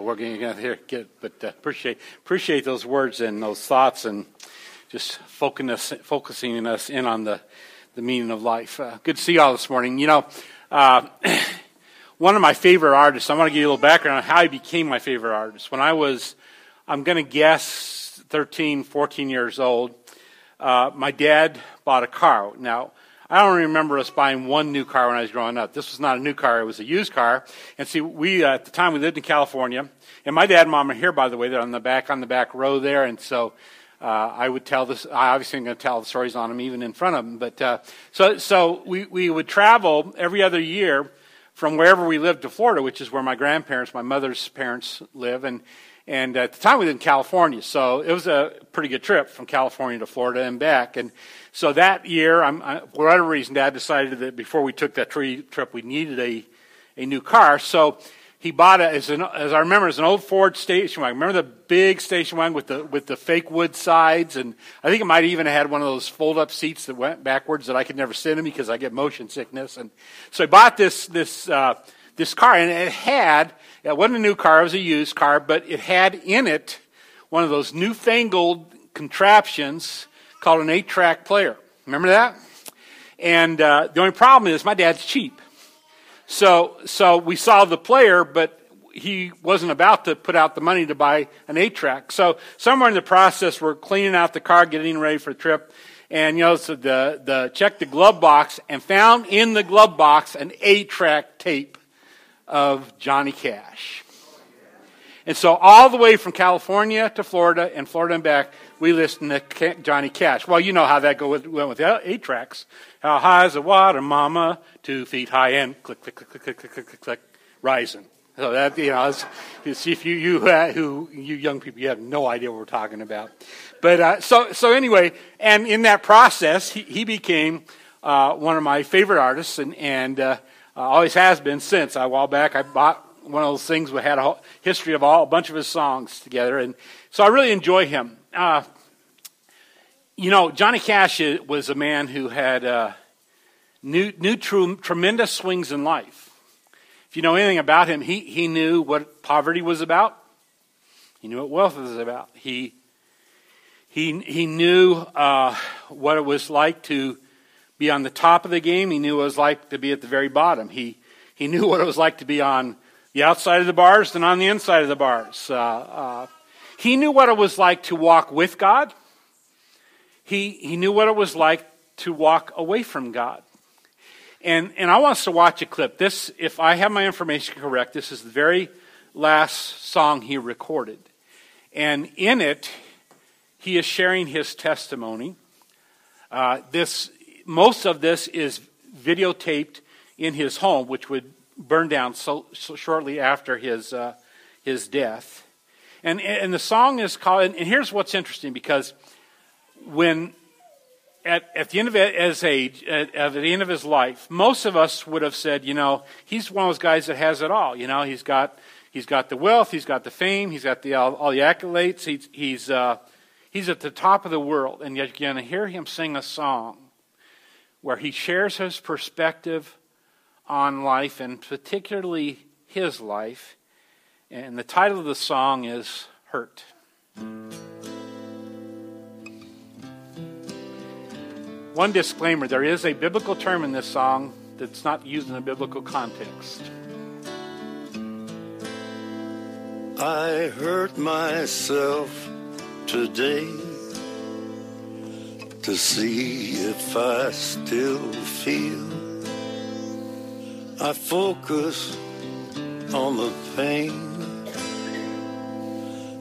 We're going to hear get, but uh, appreciate appreciate those words and those thoughts, and just focusing us, focusing us in on the the meaning of life. Uh, good to see you all this morning. You know, uh, one of my favorite artists. I want to give you a little background on how he became my favorite artist. When I was, I'm going to guess, 13, 14 years old, uh, my dad bought a car. Now, I don't remember us buying one new car when I was growing up. This was not a new car; it was a used car. And see, we uh, at the time we lived in California, and my dad and mom are here, by the way. They're on the back on the back row there, and so. Uh, I would tell this. I obviously am going to tell the stories on them, even in front of them. But uh, so, so we we would travel every other year from wherever we lived to Florida, which is where my grandparents, my mother's parents, live, and and at the time we lived in California, so it was a pretty good trip from California to Florida and back. And so that year, I, for whatever reason, Dad decided that before we took that tree trip, we needed a, a new car. So he bought it as, an, as I remember, as an old Ford station wagon. Remember the big station wagon with the with the fake wood sides, and I think it might even have had one of those fold up seats that went backwards that I could never sit in because I get motion sickness. And so he bought this this uh, this car, and it had it wasn't a new car; it was a used car, but it had in it one of those newfangled contraptions called an eight track player. Remember that? And uh, the only problem is my dad's cheap. So, so we saw the player, but he wasn't about to put out the money to buy an eight track. So somewhere in the process, we're cleaning out the car, getting ready for the trip. And, you know, so the, the, checked the glove box and found in the glove box an eight track tape of Johnny Cash. And so all the way from California to Florida and Florida and back, we listened to Johnny Cash. Well, you know how that go with, went with the eight tracks. How high is the water, mama? Two feet high and click, click, click, click, click, click, click, click, rising. So that, you know, if you, you, uh, who, you young people, you have no idea what we're talking about. But, uh, so, so anyway, and in that process, he, he became, uh, one of my favorite artists and, and, uh, always has been since. A while back, I bought one of those things we had a history of all, a bunch of his songs together. And so I really enjoy him. Uh, you know, Johnny Cash was a man who had uh, knew true, tremendous swings in life. If you know anything about him, he, he knew what poverty was about. He knew what wealth was about. He, he, he knew uh, what it was like to be on the top of the game. He knew what it was like to be at the very bottom. He, he knew what it was like to be on the outside of the bars than on the inside of the bars. Uh, uh, he knew what it was like to walk with God. He, he knew what it was like to walk away from God. And, and I want us to watch a clip. This, if I have my information correct, this is the very last song he recorded. And in it, he is sharing his testimony. Uh, this, most of this is videotaped in his home, which would burn down so, so shortly after his, uh, his death. And, and the song is called, and here's what's interesting because when at, at the end of his age, at, at, the end of his life, most of us would have said, you know, he's one of those guys that has it all. You know, he's got, he's got the wealth, he's got the fame, he's got the, all, all the accolades, he's, he's, uh, he's at the top of the world. And yet you're going to hear him sing a song where he shares his perspective on life, and particularly his life. And the title of the song is Hurt. One disclaimer there is a biblical term in this song that's not used in a biblical context. I hurt myself today to see if I still feel I focus on the pain,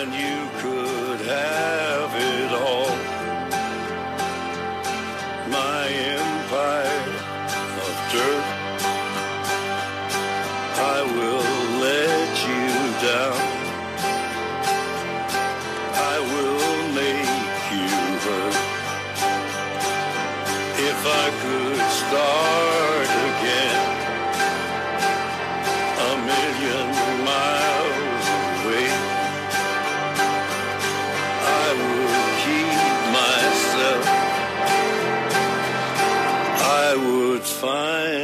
And you find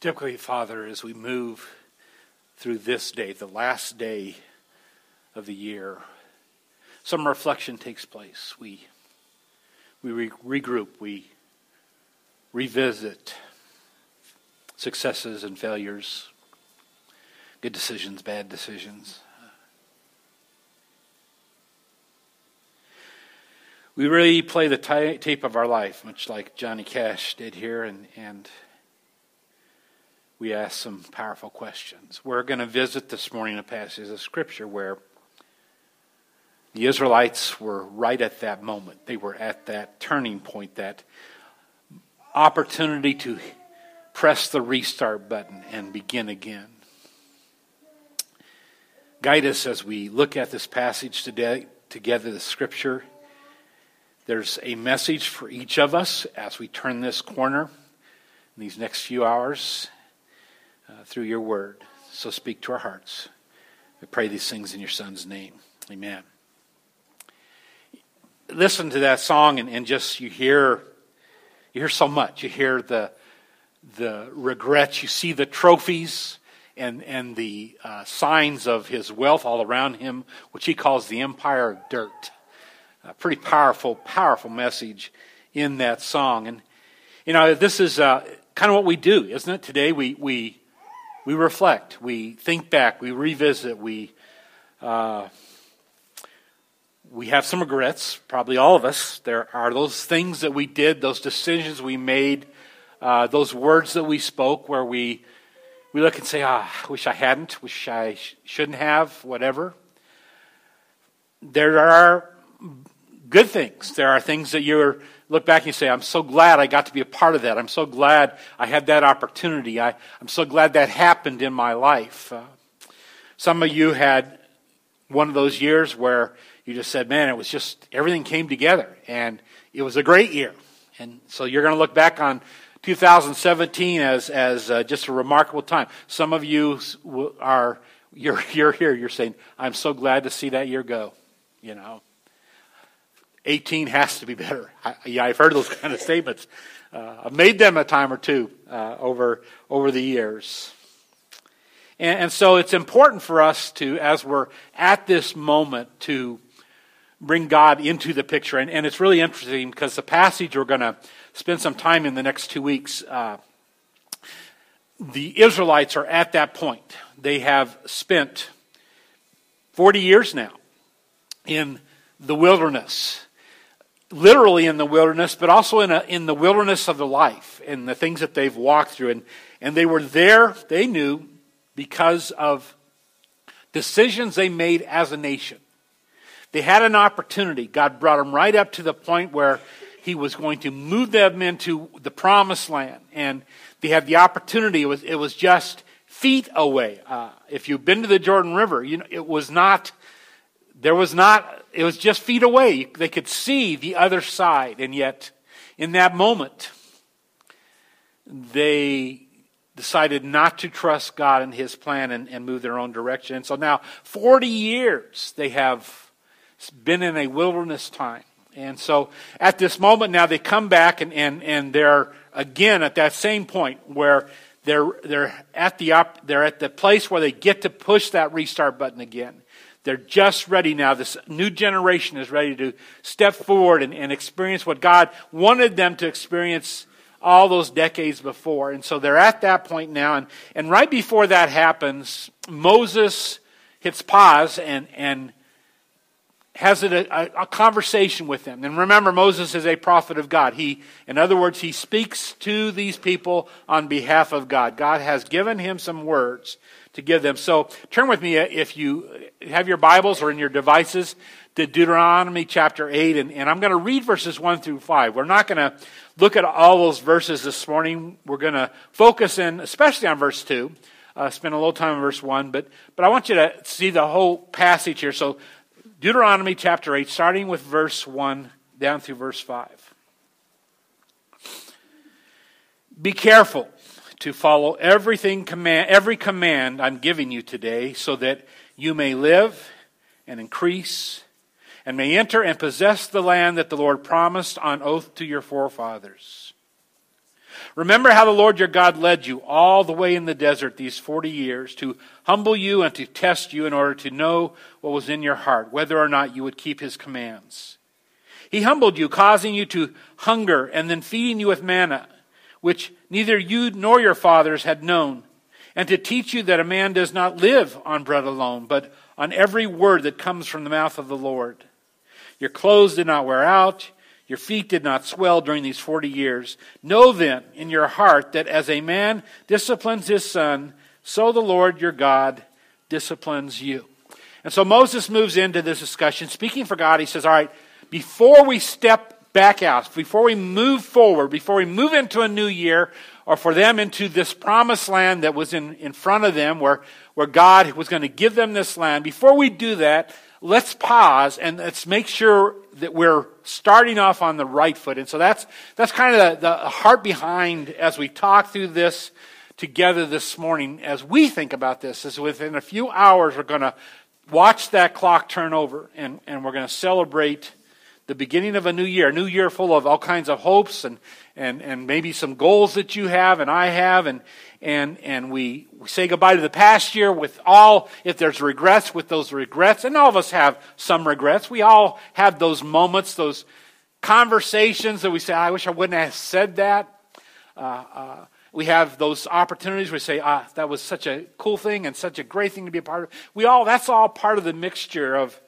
Typically, Father, as we move through this day, the last day of the year, some reflection takes place. We, we re- regroup, we revisit successes and failures, good decisions, bad decisions. We really play the ta tape of our life, much like Johnny Cash did here, and, and we ask some powerful questions. We're going to visit this morning a passage of Scripture where the Israelites were right at that moment. They were at that turning point, that opportunity to press the restart button and begin again. Guide us as we look at this passage today, together, the Scripture. There's a message for each of us as we turn this corner in these next few hours uh, through your word. So speak to our hearts. We pray these things in your Son's name. Amen. Listen to that song and, and just you hear you hear so much. You hear the the regrets, you see the trophies and, and the uh, signs of his wealth all around him, which he calls the empire of dirt. A pretty powerful, powerful message in that song. And, you know, this is uh, kind of what we do, isn't it? Today we, we, we reflect, we think back, we revisit, we, uh, we have some regrets, probably all of us. There are those things that we did, those decisions we made, uh, those words that we spoke where we, we look and say, ah, wish I hadn't, wish I sh- shouldn't have, whatever. There are good things. There are things that you look back and you say, I'm so glad I got to be a part of that. I'm so glad I had that opportunity. I, I'm so glad that happened in my life. Uh, some of you had one of those years where you just said, man, it was just, everything came together and it was a great year. And so you're going to look back on 2017 as, as uh, just a remarkable time. Some of you are, you're, you're here, you're saying, I'm so glad to see that year go, you know. 18 has to be better. I, yeah, I've heard those kind of statements. Uh, I've made them a time or two uh, over, over the years. And, and so it's important for us to, as we're at this moment, to bring God into the picture. And, and it's really interesting because the passage we're going to spend some time in the next two weeks, uh, the Israelites are at that point. They have spent 40 years now in the wilderness literally in the wilderness, but also in, a, in the wilderness of the life and the things that they've walked through. And, and they were there, they knew, because of decisions they made as a nation. They had an opportunity. God brought them right up to the point where He was going to move them into the promised land. And they had the opportunity. It was, it was just feet away. Uh, if you've been to the Jordan River, you know, it was not, there was not, it was just feet away. They could see the other side. And yet, in that moment, they decided not to trust God and His plan and, and move their own direction. And so now, 40 years, they have been in a wilderness time. And so at this moment now, they come back and, and, and they're again at that same point where they're, they're, at the op, they're at the place where they get to push that restart button again. They're just ready now. This new generation is ready to step forward and, and experience what God wanted them to experience all those decades before. And so they're at that point now. And, and right before that happens, Moses hits pause and, and has a, a, a, conversation with them. And remember, Moses is a prophet of God. He, in other words, he speaks to these people on behalf of God. God has given him some words to give them. So turn with me, uh, if you have your Bibles or in your devices, to Deuteronomy chapter 8. And, and I'm going to read verses 1 through 5. We're not going to look at all those verses this morning. We're going to focus in, especially on verse 2. Uh, spend a little time on verse 1. But, but I want you to see the whole passage here. So Deuteronomy chapter 8, starting with verse 1 down through verse 5. Be careful to follow everything command, every command I'm giving you today, so that you may live and increase and may enter and possess the land that the Lord promised on oath to your forefathers. Remember how the Lord your God led you all the way in the desert these 40 years to humble you and to test you in order to know what was in your heart, whether or not you would keep his commands. He humbled you, causing you to hunger and then feeding you with manna, which neither you nor your fathers had known, and to teach you that a man does not live on bread alone, but on every word that comes from the mouth of the Lord. Your clothes did not wear out your feet did not swell during these 40 years. Know then in your heart that as a man disciplines his son, so the Lord your God disciplines you. And so Moses moves into this discussion. Speaking for God, he says, All right, before we step back out, before we move forward, before we move into a new year, or for them into this promised land that was in, in front of them, where, where God was going to give them this land, before we do that, let's pause and let's make sure that we're starting off on the right foot. And so that's, that's kind of the, the heart behind as we talk through this together this morning, as we think about this, is within a few hours we're going to watch that clock turn over and, and we're going to celebrate the beginning of a new year, a new year full of all kinds of hopes and, and, and maybe some goals that you have and I have, and, and, and we, we say goodbye to the past year with all, if there's regrets, with those regrets, and all of us have some regrets. We all have those moments, those conversations that we say, I wish I wouldn't have said that. Uh, uh, we have those opportunities where we say, ah, that was such a cool thing and such a great thing to be a part of. We all, that's all part of the mixture of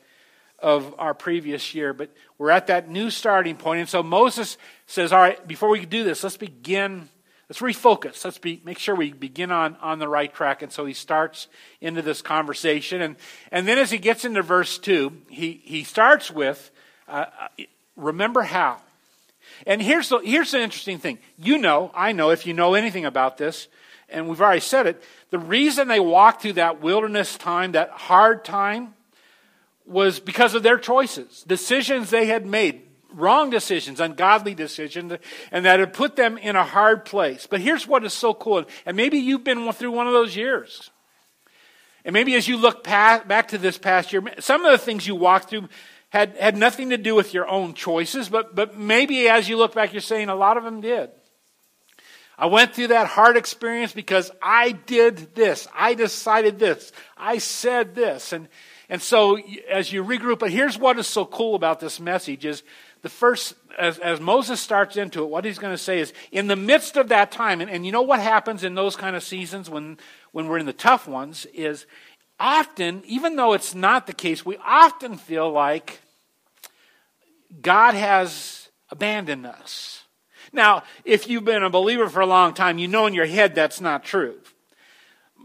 of our previous year, but we're at that new starting point. And so Moses says, All right, before we do this, let's begin, let's refocus. Let's be, make sure we begin on, on the right track. And so he starts into this conversation. And, and then as he gets into verse 2, he, he starts with, uh, uh Remember how. And here's the, here's the interesting thing. You know, I know, if you know anything about this, and we've already said it, the reason they walked through that wilderness time, that hard time, was because of their choices, decisions they had made wrong decisions, ungodly decisions, and that had put them in a hard place. But here's what is so cool, and maybe you've been through one of those years. And maybe as you look past, back to this past year, some of the things you walked through had, had nothing to do with your own choices, but, but maybe as you look back, you're saying a lot of them did. I went through that hard experience because I did this. I decided this. I said this. And, and so as you regroup, but here's what is so cool about this message is the first, as, as Moses starts into it, what he's going to say is, in the midst of that time, and, and you know what happens in those kind of seasons when, when we're in the tough ones, is often, even though it's not the case, we often feel like God has abandoned us. Now, if you've been a believer for a long time, you know in your head that's not true.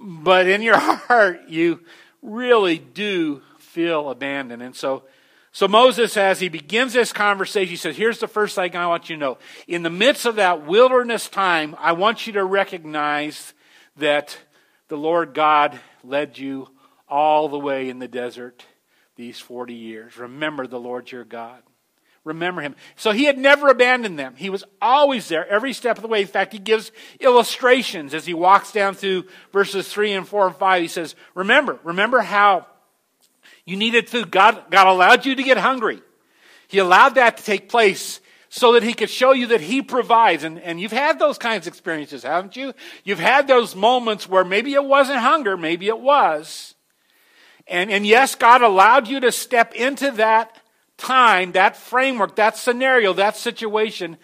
But in your heart, you really do feel abandoned. And so, so Moses, as he begins this conversation, he says, Here's the first thing I want you to know. In the midst of that wilderness time, I want you to recognize that the Lord God led you all the way in the desert these 40 years. Remember the Lord your God remember him. So he had never abandoned them. He was always there every step of the way. In fact, he gives illustrations as he walks down through verses 3 and 4 and 5. He says, Remember, remember how you needed food. God, God allowed you to get hungry. He allowed that to take place so that he could show you that he provides. And, and you've had those kinds of experiences, haven't you? You've had those moments where maybe it wasn't hunger, maybe it was. And, and yes, God allowed you to step into that time, that framework, that scenario, that situation.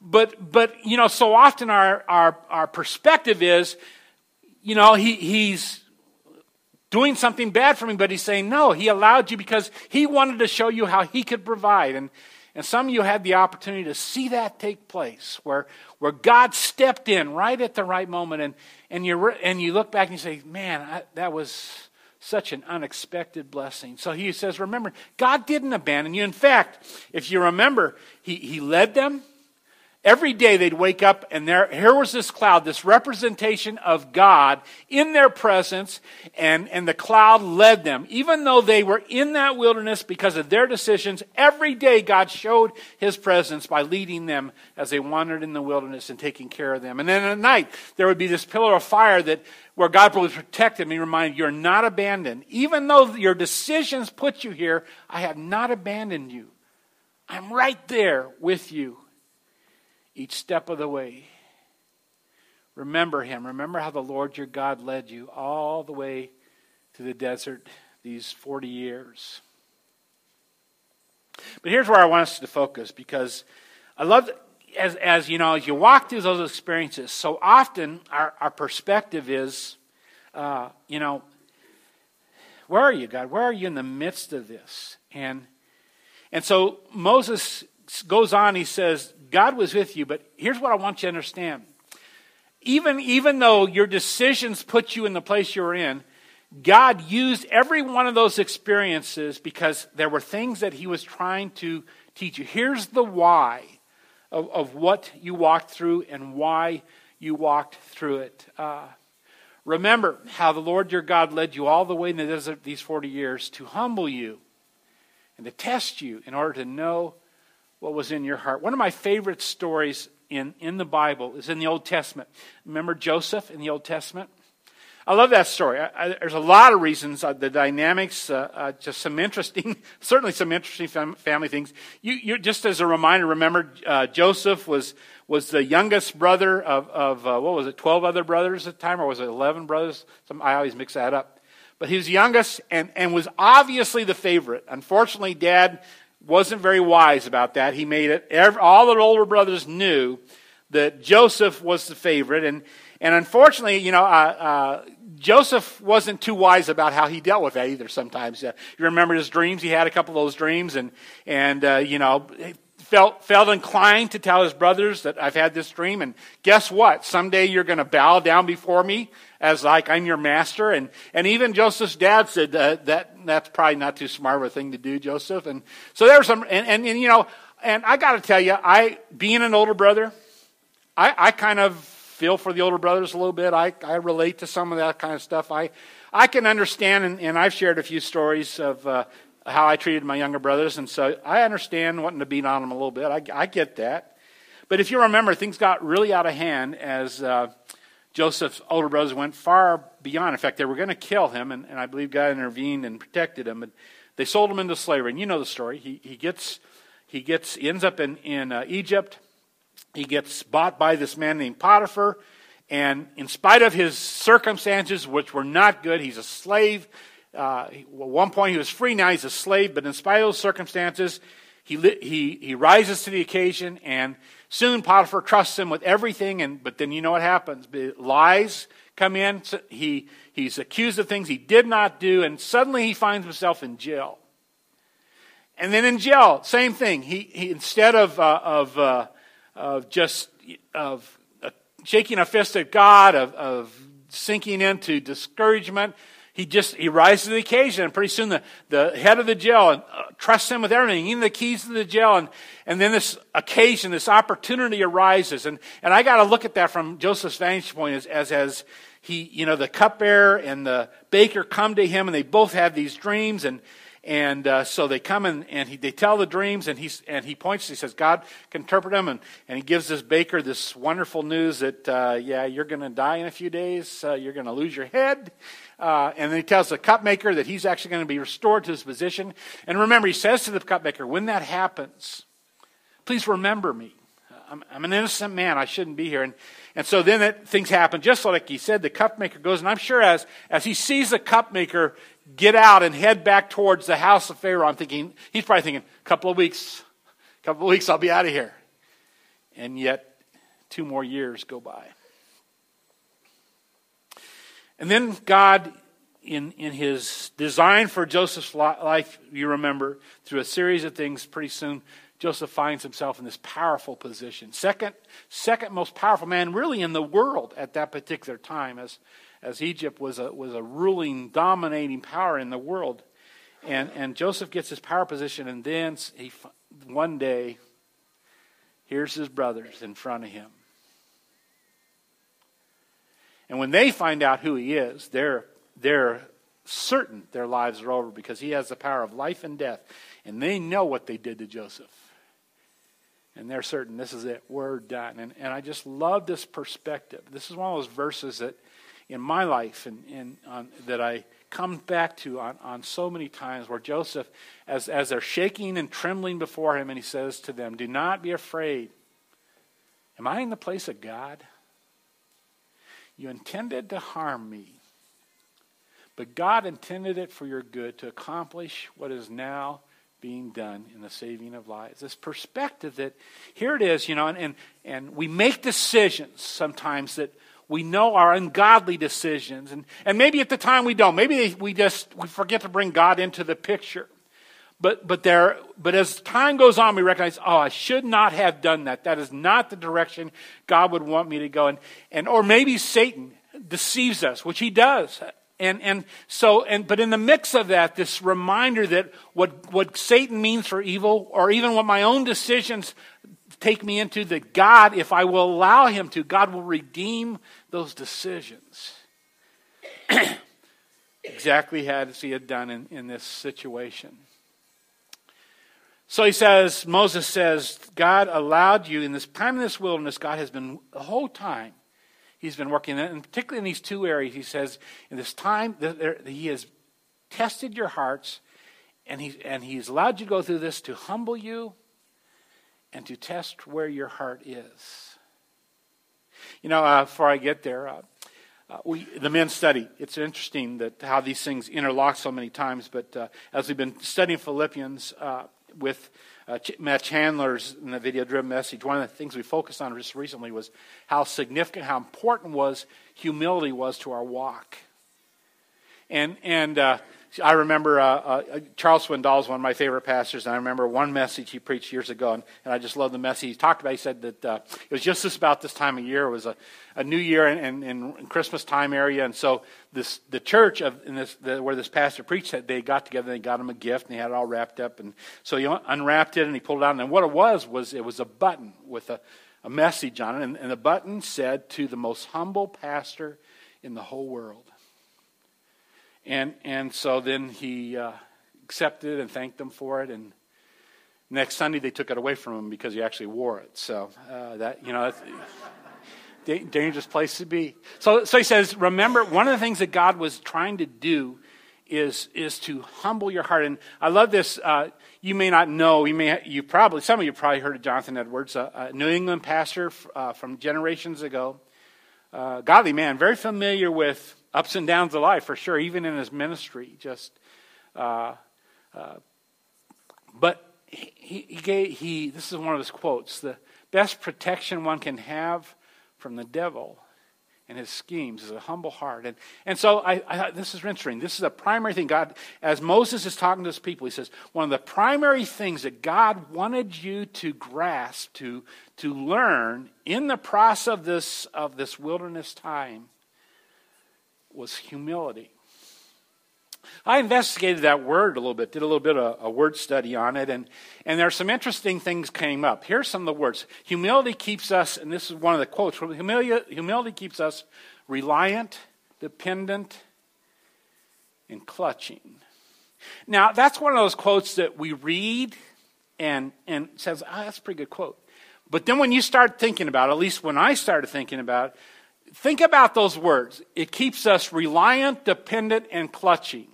But, but you know, so often our, our, our perspective is, you know, he, he's doing something bad for me, but he's saying, no, he allowed you because he wanted to show you how he could provide. And, and some of you had the opportunity to see that take place, where, where God stepped in right at the right moment. And, and, you, and you look back and you say, man, I, that was such an unexpected blessing. So he says, remember, God didn't abandon you. In fact, if you remember, he, he led them, Every day they'd wake up and there, here was this cloud, this representation of God in their presence, and, and the cloud led them. Even though they were in that wilderness because of their decisions, every day God showed his presence by leading them as they wandered in the wilderness and taking care of them. And then at night, there would be this pillar of fire that where God would protect them and remind you're not abandoned. Even though your decisions put you here, I have not abandoned you. I'm right there with you each step of the way. Remember him. Remember how the Lord your God led you all the way to the desert these 40 years. But here's where I want us to focus because I love, as, as you know, as you walk through those experiences, so often our, our perspective is, uh, you know, where are you, God? Where are you in the midst of this? And, and so Moses goes on, he says, God was with you, but here's what I want you to understand. Even, even though your decisions put you in the place you're in, God used every one of those experiences because there were things that He was trying to teach you. Here's the why of, of what you walked through and why you walked through it. Uh, remember how the Lord your God led you all the way in the desert these 40 years to humble you and to test you in order to know what was in your heart. One of my favorite stories in, in the Bible is in the Old Testament. Remember Joseph in the Old Testament? I love that story. I, I, there's a lot of reasons, uh, the dynamics, uh, uh, just some interesting, certainly some interesting fam- family things. You, just as a reminder, remember uh, Joseph was was the youngest brother of, of uh, what was it, 12 other brothers at the time, or was it 11 brothers? Some, I always mix that up. But he was youngest and, and was obviously the favorite. Unfortunately, dad wasn't very wise about that. He made it, all the older brothers knew that Joseph was the favorite. And, and unfortunately, you know, uh, uh, Joseph wasn't too wise about how he dealt with that either sometimes. Uh, you remember his dreams? He had a couple of those dreams and, and uh, you know, felt, felt inclined to tell his brothers that I've had this dream. And guess what? Someday you're going to bow down before me as like I'm your master. And, and even Joseph's dad said uh, that that's probably not too smart of a thing to do, Joseph. And so there was some, and, and, and you know, and I got to tell you, I, being an older brother, I, I kind of feel for the older brothers a little bit. I, I relate to some of that kind of stuff. I, I can understand, and, and I've shared a few stories of, uh, how I treated my younger brothers, and so I understand wanting to beat on them a little bit. I, I get that. But if you remember, things got really out of hand as uh, Joseph's older brothers went far beyond. In fact, they were going to kill him, and, and I believe God intervened and protected him. But they sold him into slavery, and you know the story. He, he gets he gets he ends up in in uh, Egypt. He gets bought by this man named Potiphar, and in spite of his circumstances, which were not good, he's a slave. Uh, at one point, he was free. Now he's a slave. But in spite of those circumstances, he he he rises to the occasion, and soon Potiphar trusts him with everything. And but then you know what happens? Lies come in. He, he's accused of things he did not do, and suddenly he finds himself in jail. And then in jail, same thing. He, he instead of, uh, of, uh, of just of uh, shaking a fist at God, of, of sinking into discouragement, he just he rises to the occasion, and pretty soon the, the head of the jail and, uh, trusts him with everything, even the keys to the jail, and, and then this occasion, this opportunity arises, and, and I got to look at that from Joseph's vantage point as, as as he, you know, the cupbearer and the baker come to him and they both have these dreams and, and uh, so they come and, and he, they tell the dreams and, he's, and he points, he says, God can interpret them. And, and he gives this baker this wonderful news that, uh, yeah, you're going to die in a few days. Uh, you're going to lose your head. Uh, and then he tells the cupmaker that he's actually going to be restored to his position. And remember, he says to the cupmaker, when that happens, please remember me. I'm, I'm an innocent man. I shouldn't be here. And, and so then it, things happen, just like he said. The cupmaker goes, and I'm sure as, as he sees the cupmaker get out and head back towards the house of Pharaoh, I'm thinking, he's probably thinking, a couple of weeks, a couple of weeks, I'll be out of here. And yet, two more years go by. And then God, in, in his design for Joseph's life, you remember, through a series of things, pretty soon Joseph finds himself in this powerful position. Second, second most powerful man really in the world at that particular time, as, as Egypt was a, was a ruling, dominating power in the world. And, and Joseph gets his power position, and then he, one day, here's his brothers in front of him. And when they find out who he is, they're, they're certain their lives are over because he has the power of life and death. And they know what they did to Joseph and they're certain this is it, we're done. And, and I just love this perspective. This is one of those verses that in my life and, and on, that I come back to on, on so many times where Joseph, as, as they're shaking and trembling before him, and he says to them, Do not be afraid. Am I in the place of God? You intended to harm me, but God intended it for your good to accomplish what is now being done in the saving of lives. This perspective that here it is, you know, and, and, and we make decisions sometimes that we know are ungodly decisions. And, and maybe at the time we don't. Maybe we just we forget to bring God into the picture. But, but, there, but as time goes on, we recognize, oh, I should not have done that. That is not the direction God would want me to go. And, and, or maybe Satan deceives us, which he does. And, and so, and, but in the mix of that, this reminder that what, what Satan means for evil, or even what my own decisions take me into, that God, if I will allow him to, God will redeem those decisions. exactly as he had done in, in this situation. So he says, Moses says, God allowed you in this time in this wilderness, God has been the whole time he's been working, and particularly in these two areas, he says, in this time, he has tested your hearts, and, he, and he's allowed you to go through this to humble you and to test where your heart is. You know, uh, before I get there, uh, uh, we, the men study. It's interesting that how these things interlock so many times. But uh, as we've been studying Philippians uh, with uh, Matt Chandler's in the video driven message, one of the things we focused on just recently was how significant, how important was humility was to our walk. And, and uh, I remember uh, uh, Charles Swindoll is one of my favorite pastors, and I remember one message he preached years ago, and, and I just love the message he talked about. He said that uh, it was just this about this time of year. It was a, a New Year and, and, and Christmas time area, and so this the church of in this the, where this pastor preached that they got together, and they got him a gift, and they had it all wrapped up, and so he unwrapped it and he pulled it out, and what it was was it was a button with a, a message on it, and, and the button said to the most humble pastor in the whole world. And, and so then he uh, accepted and thanked them for it. And next Sunday they took it away from him because he actually wore it. So uh, that you know, dangerous place to be. So so he says, remember one of the things that God was trying to do is is to humble your heart. And I love this. Uh, you may not know. You may you probably some of you probably heard of Jonathan Edwards, a, a New England pastor uh, from generations ago. Uh, godly man, very familiar with ups and downs of life for sure, even in his ministry. Just, uh, uh, but he, he gave he. This is one of his quotes: "The best protection one can have from the devil and his schemes is a humble heart. And, and so I, I, this is interesting. This is a primary thing. God, as Moses is talking to his people, he says, one of the primary things that God wanted you to grasp, to, to learn in the process of this, of this wilderness time was humility. I investigated that word a little bit, did a little bit of a word study on it, and, and there are some interesting things came up. Here's some of the words. Humility keeps us, and this is one of the quotes, humility, humility keeps us reliant, dependent, and clutching. Now, that's one of those quotes that we read and, and says, oh, that's a pretty good quote. But then when you start thinking about it, at least when I started thinking about it, think about those words. It keeps us reliant, dependent, and clutching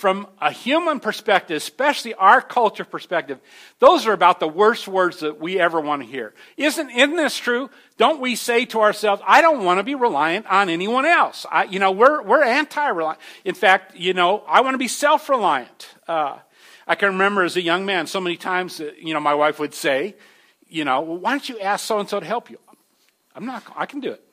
from a human perspective, especially our culture perspective, those are about the worst words that we ever want to hear. Isn't, isn't this true? Don't we say to ourselves, I don't want to be reliant on anyone else. I, you know, we're, we're anti-reliant. In fact, you know, I want to be self-reliant. Uh, I can remember as a young man so many times you know, my wife would say, you know, well, why don't you ask so-and-so to help you? I'm not, I can do it.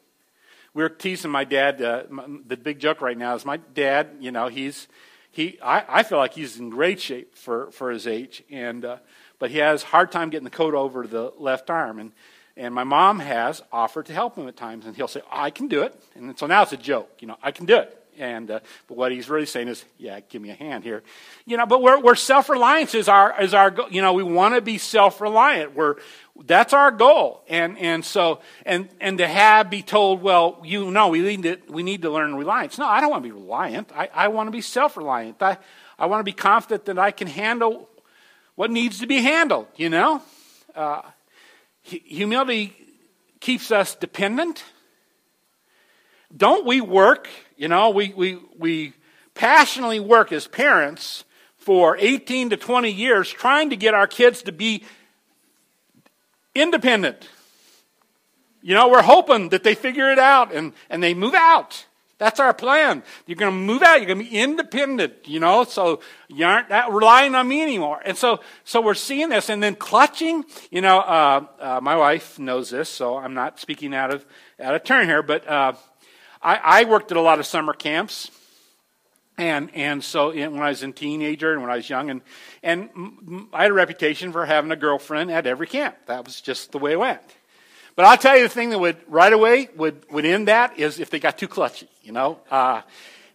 We are teasing my dad. Uh, the big joke right now is my dad, you know, he's, he, I, I feel like he's in great shape for, for his age, and uh, but he has hard time getting the coat over the left arm, and and my mom has offered to help him at times, and he'll say, "I can do it," and so now it's a joke, you know, I can do it. And uh, but what he's really saying is, yeah, give me a hand here, you know. But we're, we're self reliance is our is our you know we want to be self reliant. We're that's our goal, and and so and and to have be told, well, you know, we need to we need to learn reliance. No, I don't want to be reliant. I, I want to be self reliant. I I want to be confident that I can handle what needs to be handled. You know, uh, humility keeps us dependent. Don't we work you know, we, we, we passionately work as parents for 18 to 20 years trying to get our kids to be independent. You know, we're hoping that they figure it out and, and they move out. That's our plan. You're going to move out. You're going to be independent, you know, so you aren't that relying on me anymore. And so, so we're seeing this and then clutching, you know, uh, uh, my wife knows this, so I'm not speaking out of, out of turn here, but, uh, I, I worked at a lot of summer camps. And, and so when I was a teenager and when I was young, and, and I had a reputation for having a girlfriend at every camp. That was just the way it went. But I'll tell you the thing that would right away would, would end that is if they got too clutchy, you know. Uh,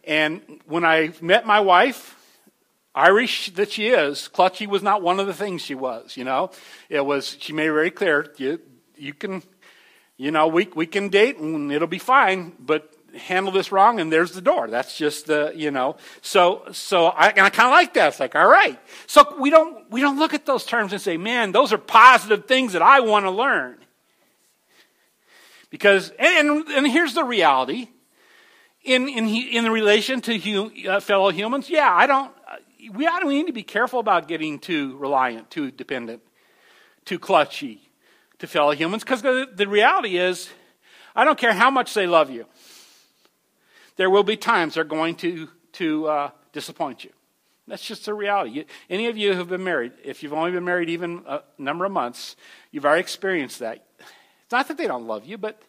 and when I met my wife, Irish that she is, clutchy was not one of the things she was, you know. It was, she made very clear, you, you can, you know, we, we can date and it'll be fine, but handle this wrong and there's the door. That's just the you know. So so i, and I kind of like that. It's like all right so we don't we don't look at those terms and say man those are positive things that i want to learn. Because and, and here's the reality. In in in relation to hum, uh, fellow humans yeah i don't uh, we, we need to be careful about getting too reliant too dependent too clutchy to fellow humans because the, the reality is i don't care how much they love you there will be times they're going to, to uh, disappoint you. That's just the reality. any of you who've been married, if you've only been married even a number of months, you've already experienced that. It's not that they don't love you, but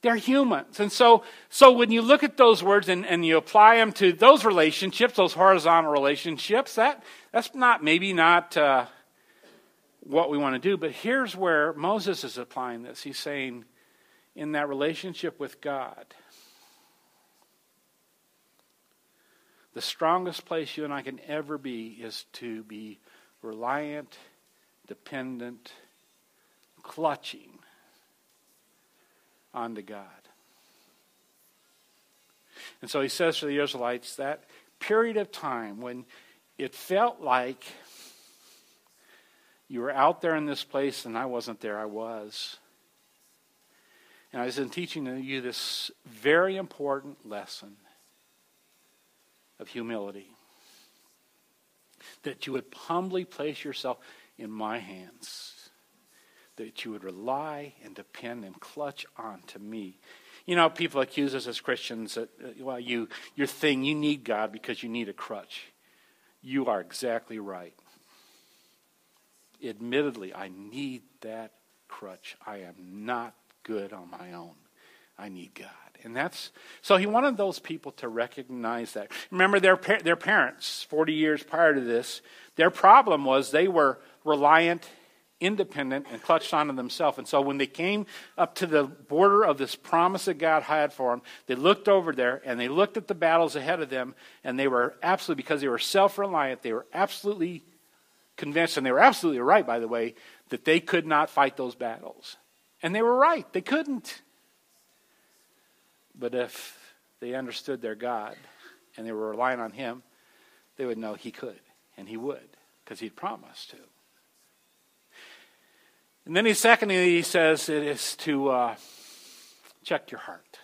they're humans. And so, so when you look at those words and, and you apply them to those relationships, those horizontal relationships, that, that's not maybe not uh, what we want to do. But here's where Moses is applying this. He's saying, in that relationship with God, The strongest place you and I can ever be is to be reliant, dependent, clutching onto God. And so he says to the Israelites that period of time when it felt like you were out there in this place and I wasn't there, I was. And I was in teaching you this very important lesson of humility. That you would humbly place yourself in my hands. That you would rely and depend and clutch on to me. You know, people accuse us as Christians that, uh, well, you, your thing, you need God because you need a crutch. You are exactly right. Admittedly, I need that crutch. I am not good on my own. I need God. And that's so he wanted those people to recognize that. Remember their their parents 40 years prior to this, their problem was they were reliant independent and clutched onto themselves. And so when they came up to the border of this promise that God had for them, they looked over there and they looked at the battles ahead of them, and they were absolutely, because they were self reliant, they were absolutely convinced, and they were absolutely right, by the way, that they could not fight those battles. And they were right, they couldn't. But if they understood their God and they were relying on Him, they would know He could, and He would, because He'd promised to. And then he secondly he says it is to uh, check your heart.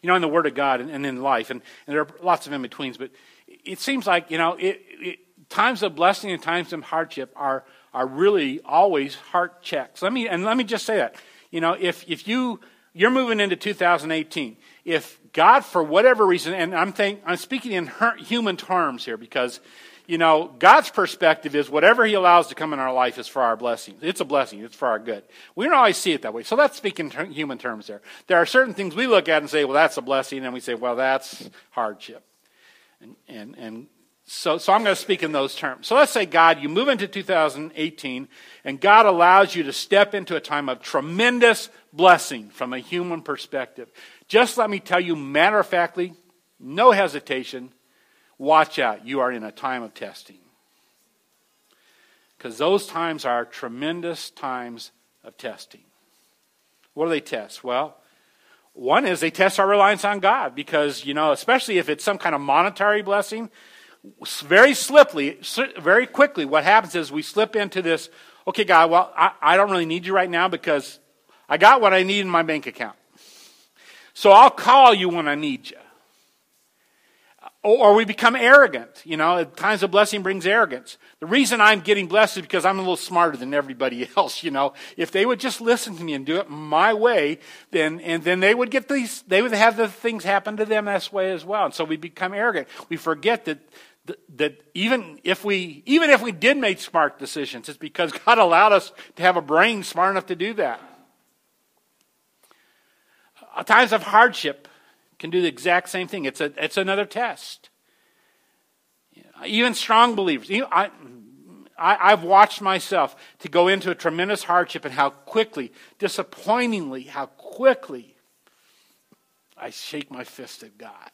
You know, in the Word of God and, and in life, and, and, there are lots of in betweens, but it seems like you know it, it, times of blessing and times of hardship are are really always heart checks. Let me and let me just say that you know if if you you're moving into 2018, if God for whatever reason, and I'm think I'm speaking in human terms here because you know, God's perspective is whatever He allows to come in our life is for our blessing. It's a blessing. It's for our good. We don't always see it that way. So let's speak in ter- human terms there. There are certain things we look at and say, well, that's a blessing, and we say, well, that's hardship. And, and, and so, so I'm going to speak in those terms. So let's say, God, you move into 2018, and God allows you to step into a time of tremendous blessing from a human perspective. Just let me tell you, matter of factly, no hesitation, watch out. You are in a time of testing. Because those times are tremendous times of testing. What do they test? Well, one is they test our reliance on God because, you know, especially if it's some kind of monetary blessing, very slipply, very quickly, what happens is we slip into this, okay, God, well, I, I don't really need you right now because I got what I need in my bank account. So I'll call you when I need you. Uh, or we become arrogant. You know, at times of blessing brings arrogance. The reason I'm getting blessed is because I'm a little smarter than everybody else, you know. If they would just listen to me and do it my way, then, and then they would get these, they would have the things happen to them this way as well. And so we become arrogant. We forget that, that even if we, even if we did make smart decisions, it's because God allowed us to have a brain smart enough to do that. At times of hardship, can do the exact same thing. It's, a, it's another test. Even strong believers. I, I, have watched myself to go into a tremendous hardship and how quickly, disappointingly, how quickly I shake my fist at God.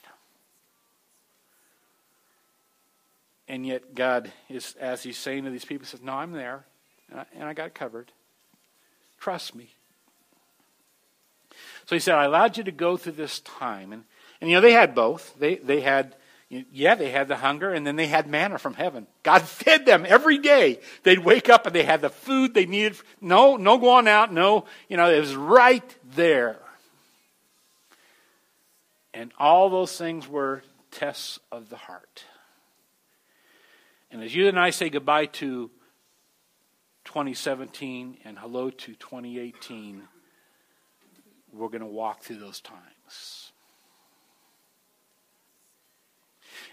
And yet, God is, as He's saying to these people, says, No, I'm there, and I, and I got it covered. Trust me. So he said, I allowed you to go through this time. And, and you know, they had both. They, they had, yeah, they had the hunger, and then they had manna from heaven. God fed them every day. They'd wake up and they had the food they needed. No, no going out. No, you know, it was right there. And all those things were tests of the heart. And as you and I say goodbye to 2017 and hello to 2018, we're going to walk through those times.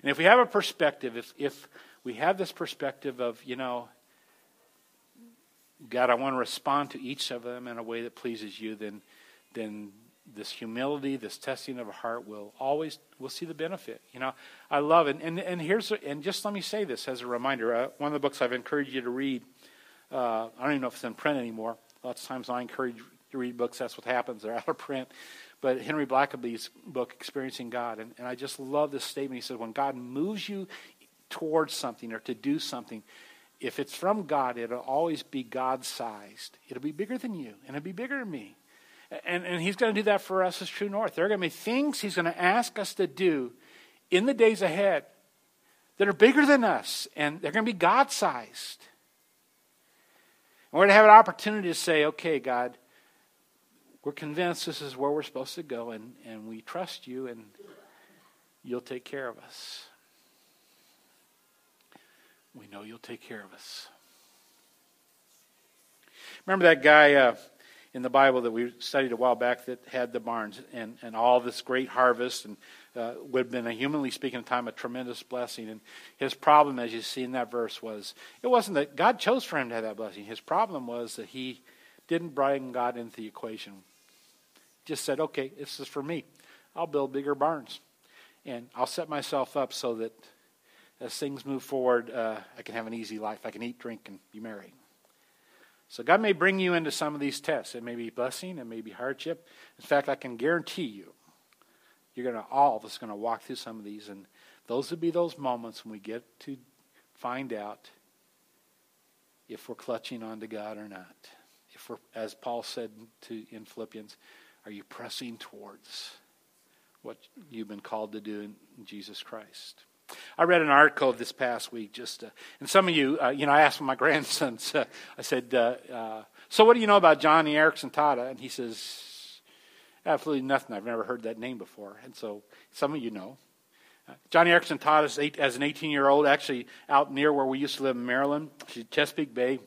And if we have a perspective, if, if we have this perspective of, you know, God, I want to respond to each of them in a way that pleases you, then, then this humility, this testing of a heart will always, we'll see the benefit. You know, I love it. And, and here's, and just let me say this as a reminder. Uh, one of the books I've encouraged you to read, uh, I don't even know if it's in print anymore. Lots of times I encourage you to read books, that's what happens. They're out of print. But Henry Blackaby's book, Experiencing God, and, and I just love this statement. He says, when God moves you towards something or to do something, if it's from God, it'll always be God sized. It'll be bigger than you, and it'll be bigger than me. And, and He's going to do that for us as True North. There are going to be things He's going to ask us to do in the days ahead that are bigger than us, and they're going to be God sized. And we're going to have an opportunity to say, okay, God, we're convinced this is where we're supposed to go, and, and we trust you, and you'll take care of us. We know you'll take care of us. Remember that guy uh, in the Bible that we studied a while back that had the barns and, and all this great harvest and uh, would have been, a humanly speaking, a time a tremendous blessing. And his problem, as you see in that verse, was it wasn't that God chose for him to have that blessing. His problem was that he didn't bring God into the equation. Just said, okay, this is for me. I'll build bigger barns. And I'll set myself up so that as things move forward, uh, I can have an easy life. I can eat, drink, and be merry. So God may bring you into some of these tests. It may be blessing, it may be hardship. In fact, I can guarantee you, you're going to all of us going to walk through some of these, and those would be those moments when we get to find out if we're clutching on to God or not. If we're, as Paul said to in Philippians, are you pressing towards what you've been called to do in Jesus Christ? I read an article this past week, just uh, and some of you, uh, you know, I asked my grandsons. Uh, I said, uh, uh, "So, what do you know about Joni Eareckson Tada?" And he says, "Absolutely nothing. I've never heard that name before." And so, some of you know. Uh, Joni Eareckson Tada, as, eight, as an 18-year-old, actually out near where we used to live in Maryland. She's Chesapeake Bay.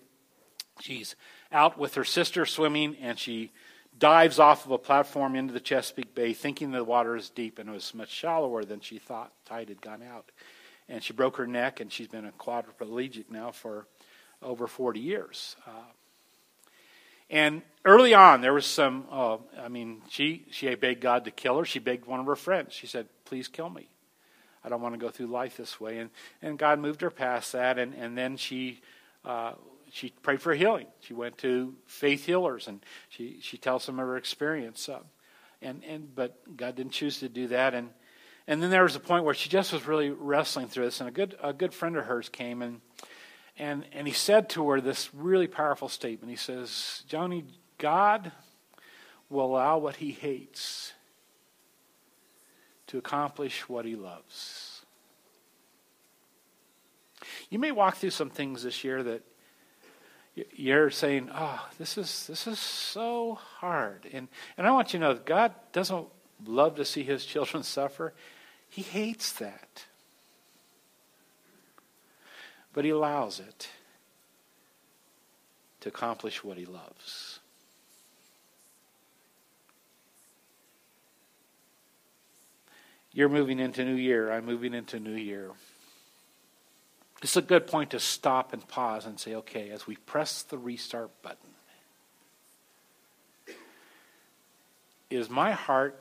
She's out with her sister swimming, and she dives off of a platform into the Chesapeake Bay, thinking the water is deep, and it was much shallower than she thought. Tide had gone out. And she broke her neck, and she's been a quadriplegic now for over 40 years. Uh, and early on, there was some, uh, I mean, she, she begged God to kill her. She begged one of her friends. She said, Please kill me. I don't want to go through life this way. And, and God moved her past that, and, and then she uh, she prayed for healing. She went to faith healers, and she she tells some of her experience. Uh, and and but God didn't choose to do that. And and then there was a point where she just was really wrestling through this. And a good a good friend of hers came and and and he said to her this really powerful statement. He says, "Joni, God will allow what He hates to accomplish what He loves." You may walk through some things this year that you're saying, "Oh, this is this is so hard," and and I want you to know that God doesn't love to see His children suffer. He hates that, but He allows it to accomplish what He loves. You're moving into New Year. I'm moving into New Year. It's a good point to stop and pause and say, okay, as we press the restart button, is my heart,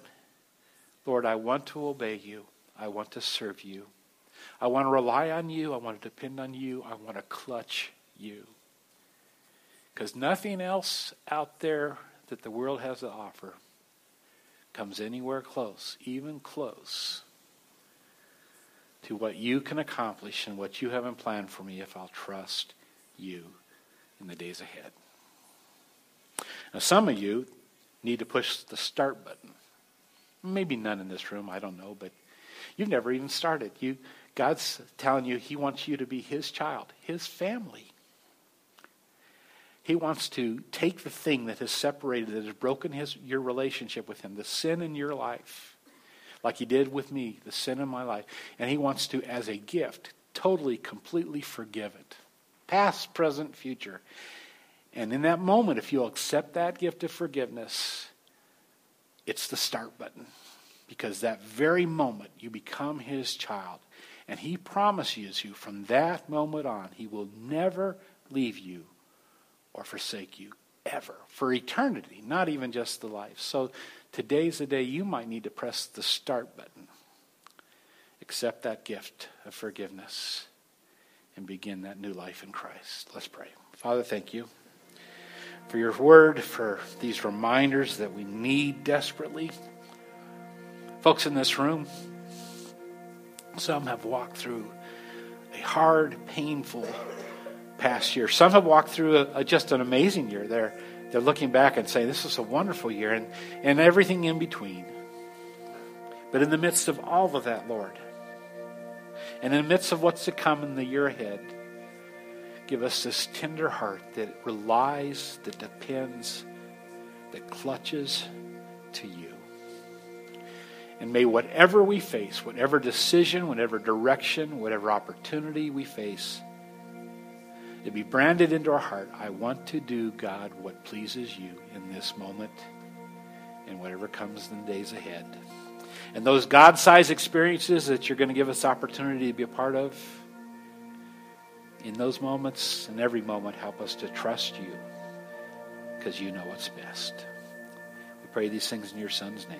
Lord, I want to obey you. I want to serve you. I want to rely on you. I want to depend on you. I want to clutch you. Because nothing else out there that the world has to offer comes anywhere close, even close to what you can accomplish and what you have in plan for me if I'll trust you in the days ahead. Now, some of you need to push the start button. Maybe none in this room, I don't know, but you've never even started. You, God's telling you He wants you to be His child, His family. He wants to take the thing that has separated, that has broken his, your relationship with Him, the sin in your life, like he did with me, the sin in my life. And he wants to, as a gift, totally, completely forgive it. Past, present, future. And in that moment, if you'll accept that gift of forgiveness, it's the start button. Because that very moment, you become his child. And he promises you from that moment on, he will never leave you or forsake you ever for eternity, not even just the life. So Today's the day you might need to press the start button. Accept that gift of forgiveness and begin that new life in Christ. Let's pray. Father, thank you for your word, for these reminders that we need desperately. Folks in this room, some have walked through a hard, painful past year. Some have walked through a, a, just an amazing year. They're they're looking back and saying, This was a wonderful year, and, and everything in between. But in the midst of all of that, Lord, And in the midst of what's to come in the year ahead, give us this tender heart that relies, that depends, that clutches to you. And may whatever we face, whatever decision, whatever direction, whatever opportunity we face, it be branded into our heart. I want to do, God, what pleases you in this moment and whatever comes in the days ahead. And those God sized experiences that you're going to give us opportunity to be a part of, in those moments and every moment, help us to trust you because you know what's best. We pray these things in your Son's name.